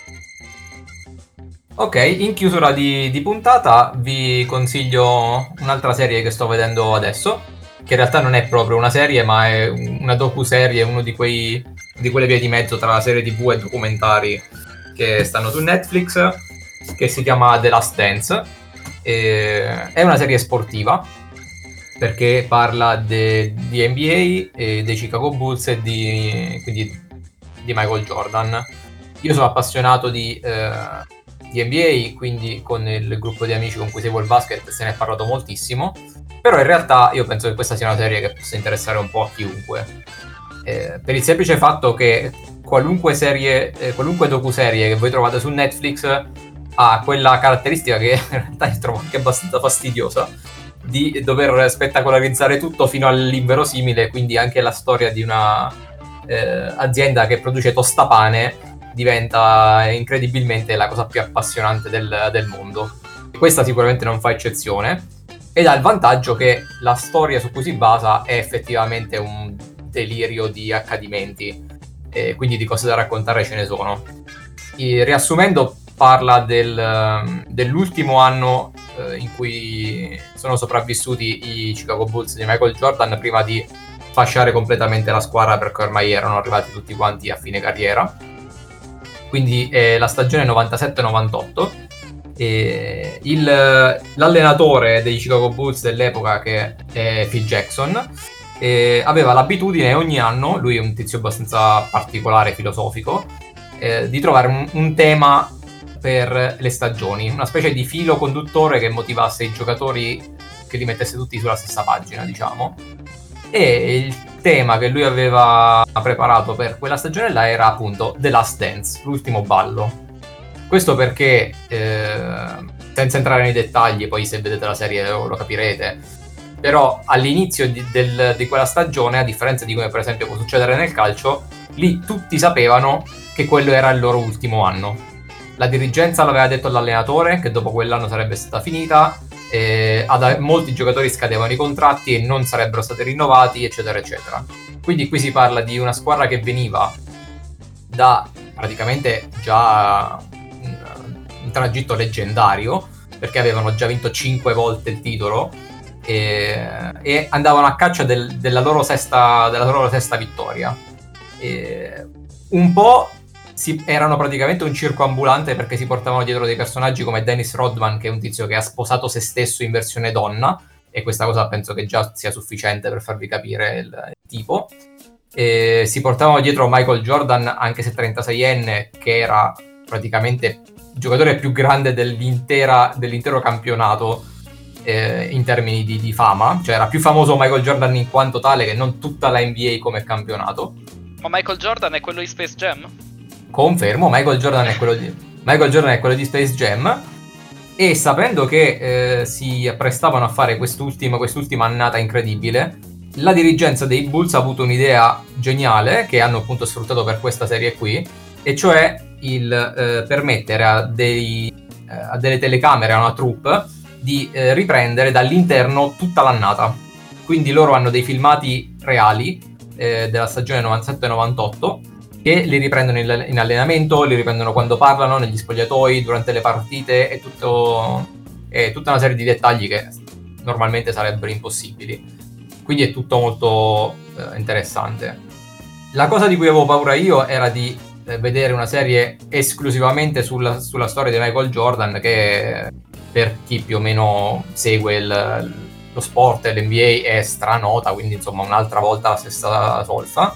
Ok, in chiusura di, di, puntata vi consiglio un'altra serie che sto vedendo adesso, che in realtà non è proprio una serie, ma è una docu-serie, uno di, quei, di quelle vie di mezzo tra la serie tv e documentari che stanno su Netflix, che si chiama The Last Dance. E è una serie sportiva, perché parla de, di NBA, dei Chicago Bulls e di, quindi di Michael Jordan. Io sono appassionato di... Eh, di NBA, quindi con il gruppo di amici con cui seguo il basket se ne è parlato moltissimo, però in realtà io penso che questa sia una serie che possa interessare un po' a chiunque, eh, per il semplice fatto che qualunque serie, eh, qualunque docu-serie che voi trovate su Netflix ha quella caratteristica che [laughs] in realtà io trovo anche abbastanza fastidiosa, di dover spettacolarizzare tutto fino all'inverosimile, quindi anche la storia di una eh, azienda che produce tostapane diventa incredibilmente la cosa più appassionante del, del mondo. Questa sicuramente non fa eccezione ed ha il vantaggio che la storia su cui si basa è effettivamente un delirio di accadimenti, e quindi di cose da raccontare ce ne sono. E, riassumendo, parla del, dell'ultimo anno eh, in cui sono sopravvissuti i Chicago Bulls di Michael Jordan prima di fasciare completamente la squadra perché ormai erano arrivati tutti quanti a fine carriera quindi è la stagione 97-98. Il, l'allenatore dei Chicago Bulls dell'epoca, che è Phil Jackson, eh, aveva l'abitudine ogni anno, lui è un tizio abbastanza particolare, filosofico, eh, di trovare un, un, tema per le stagioni, una specie di filo conduttore che motivasse i giocatori, che li mettesse tutti sulla stessa pagina, diciamo. E il tema che lui aveva preparato per quella stagione là era appunto The Last Dance, l'ultimo ballo. Questo perché eh, senza entrare nei dettagli, poi se vedete la serie lo, lo capirete. Però all'inizio di, del, di quella stagione, a differenza di come per esempio può succedere nel calcio, lì tutti sapevano che quello era il loro ultimo anno. La dirigenza l'aveva detto all'allenatore che dopo quell'anno sarebbe stata finita, eh, ad, molti giocatori scadevano i contratti e non sarebbero stati rinnovati, eccetera, eccetera. Quindi qui si parla di una squadra che veniva da praticamente già un, un tragitto leggendario, perché avevano già vinto 5 volte il titolo e, e andavano a caccia del, della, loro sesta, della loro sesta vittoria. E un po' si, erano praticamente un circo ambulante perché si portavano dietro dei personaggi come Dennis Rodman, che è un tizio che ha sposato se stesso in versione donna, e questa cosa penso che già sia sufficiente per farvi capire il, il tipo. E si portavano dietro Michael Jordan, anche se 36enne, che era praticamente il giocatore più grande dell'intero campionato eh, in termini di, di, fama, cioè era più famoso Michael Jordan in quanto tale che non tutta la NBA come campionato. Ma Michael Jordan è quello di Space Jam? Confermo, Michael Jordan è quello di, Michael Jordan è quello di Space Jam. E sapendo che eh, si apprestavano a fare quest'ultima, quest'ultima annata incredibile, la dirigenza dei Bulls ha avuto un'idea geniale che hanno appunto sfruttato per questa serie qui, e cioè il eh, permettere a, dei, eh, a, delle telecamere, a una troupe, di eh, riprendere dall'interno tutta l'annata. Quindi loro hanno dei filmati reali eh, della stagione 97-98 che li riprendono in, allenamento, li riprendono quando parlano, negli spogliatoi, durante le partite e, tutto, e tutta una serie di dettagli che normalmente sarebbero impossibili. Quindi è tutto molto eh, interessante. La cosa di cui avevo paura io era di eh, vedere una serie esclusivamente sulla, sulla, storia di Michael Jordan che per chi più o meno segue il, lo sport e l'NBA è stranota, quindi insomma un'altra volta la stessa solfa.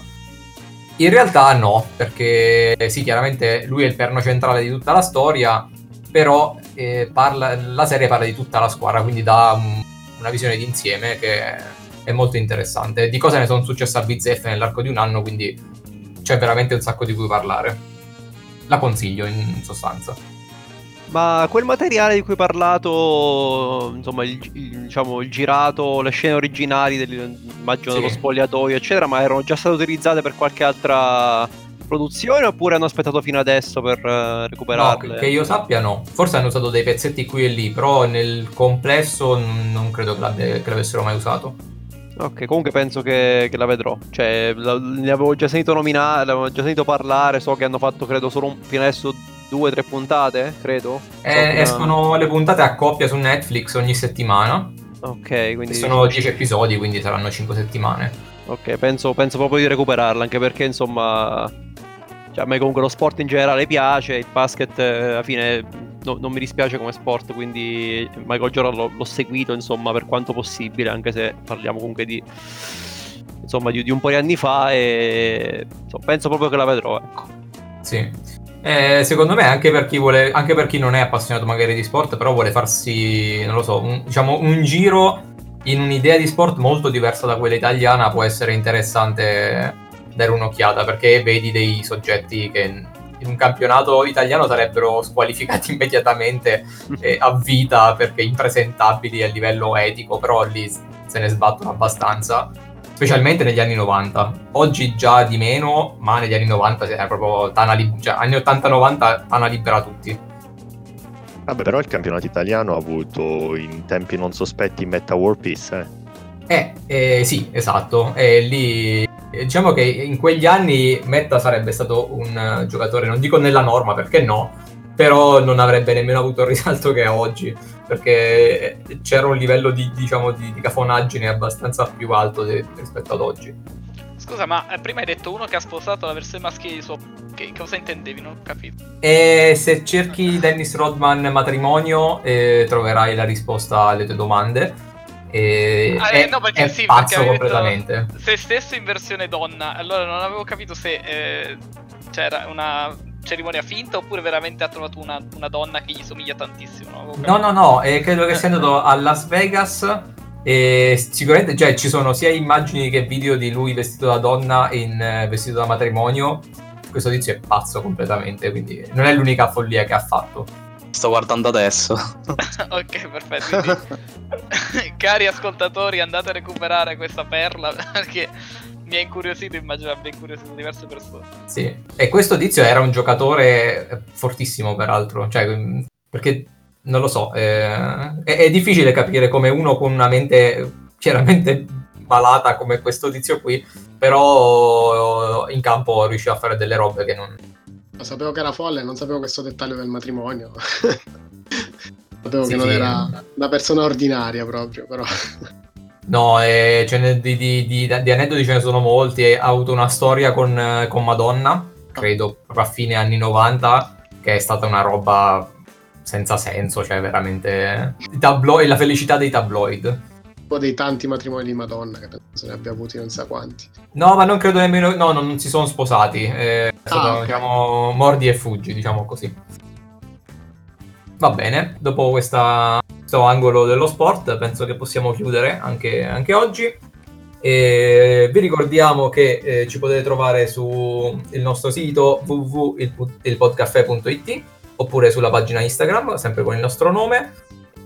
In realtà no, perché sì, chiaramente lui è il perno centrale di tutta la storia, però eh, parla, la serie parla di tutta la squadra, quindi dà un, una visione d'insieme che è molto interessante. Di cose ne sono successe a bizzeffe nell'arco di un anno, quindi c'è veramente un sacco di cui parlare. La consiglio in sostanza. Ma quel materiale di cui hai parlato, insomma, il, il, diciamo, il girato, le scene originali, del, immagino sì. dello spogliatoio, eccetera, ma erano già state utilizzate per qualche altra produzione oppure hanno aspettato fino adesso per uh, recuperarle? No, che io sappia no. Forse hanno usato dei pezzetti qui e lì, però nel complesso non credo che, che l'avessero mai usato. Ok, comunque penso che, che la vedrò. Cioè, la, ne avevo già sentito nominare, l'avevo già sentito parlare. So che hanno fatto, credo, solo un, fino adesso due o tre puntate, credo. Eh, escono le puntate a coppia su Netflix ogni settimana. Ok, quindi. Sono 10 episodi, quindi saranno 5 settimane. Ok, penso, penso proprio di recuperarla, anche perché insomma cioè, a me comunque lo sport in generale piace, il basket eh, alla fine no, non mi dispiace come sport, quindi Michael Jordan l'ho, l'ho, seguito insomma per quanto possibile, anche se parliamo comunque di, insomma, di, di un po' di anni fa e insomma, penso proprio che la vedrò. Ecco. Sì. Eh, secondo me anche per, vuole, anche per chi non è appassionato magari di sport, però vuole farsi, non lo so, un, diciamo un giro in un'idea di sport molto diversa da quella italiana può essere interessante dare un'occhiata perché vedi dei soggetti che in un campionato italiano sarebbero squalificati [laughs] immediatamente eh, a vita perché impresentabili a livello etico, però lì se ne sbattono abbastanza, specialmente negli anni 90. Oggi già di meno, ma negli anni 90 era proprio tana libera, cioè anni 80-90 tana libera tutti. Vabbè, però il campionato italiano ha avuto in tempi non sospetti Meta War Peace, eh? Eh, eh, sì, esatto. E lì diciamo che in quegli anni Metta sarebbe stato un giocatore, non dico nella norma perché no, però non avrebbe nemmeno avuto il risalto che ha oggi, perché c'era un livello di, diciamo, di, di cafonaggine abbastanza più alto de- rispetto ad oggi. Scusa, ma eh, prima hai detto uno che ha sposato la versione maschile di suo... Che cosa intendevi? Non ho capito. E se cerchi Dennis Rodman matrimonio eh, troverai la risposta alle tue domande. E ah, è, no, perché è sì, pazzo perché completamente. Se stesso in versione donna, allora non avevo capito se eh, c'era una cerimonia finta oppure veramente ha trovato una, una donna che gli somiglia tantissimo. No, no, no, eh, credo che sia andato a Las Vegas e sicuramente cioè, ci sono sia immagini che video di lui vestito da donna e in, eh, vestito da matrimonio. Questo tizio è pazzo completamente, quindi non è l'unica follia che ha fatto. Sto guardando adesso. [laughs] ok, perfetto. Quindi, [laughs] [laughs] cari ascoltatori, andate a recuperare questa perla perché mi ha incuriosito, immagino abbia incuriosito diverse persone. Sì, e questo tizio era un giocatore fortissimo, peraltro, cioè, mm, perché non lo so, eh, è, è difficile capire come uno con una mente chiaramente malata come questo tizio qui, però in campo riusciva a fare delle robe che non... Lo sapevo che era folle, non sapevo questo dettaglio del matrimonio. [laughs] sapevo Sì, che non sì. era una persona ordinaria proprio, però... No, eh, ne- di, di- di- di aneddoti ce ne sono molti. Ha avuto una storia con, eh, con Madonna, credo proprio a fine anni 90, che è stata una roba senza senso, cioè veramente... i tabloid- la felicità dei tabloid. Un po' dei tanti matrimoni di Madonna che penso ne abbia avuti non sa quanti. No, ma non credo nemmeno... No, non, non si sono sposati. Stato, Ah, ok. diciamo, mordi e fuggi, diciamo così. Va bene, dopo questa- questo angolo dello sport penso che possiamo chiudere anche, anche oggi. E vi ricordiamo che eh, ci potete trovare sul nostro sito www.ilpodcaffè.it oppure sulla pagina Instagram, sempre con il nostro nome.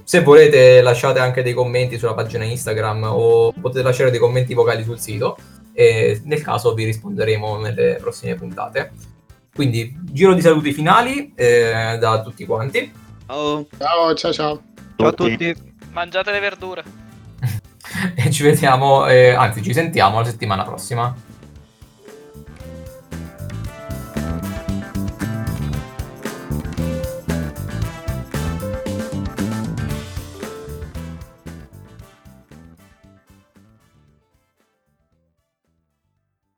Se volete lasciate anche dei commenti sulla pagina Instagram o potete lasciare dei commenti vocali sul sito e nel caso vi risponderemo nelle prossime puntate. Quindi giro di saluti finali eh, da tutti quanti Ciao. Ciao, ciao, ciao. Ciao a tutti. Mangiate le verdure. [laughs] e ci vediamo, eh, anzi ci sentiamo la settimana prossima.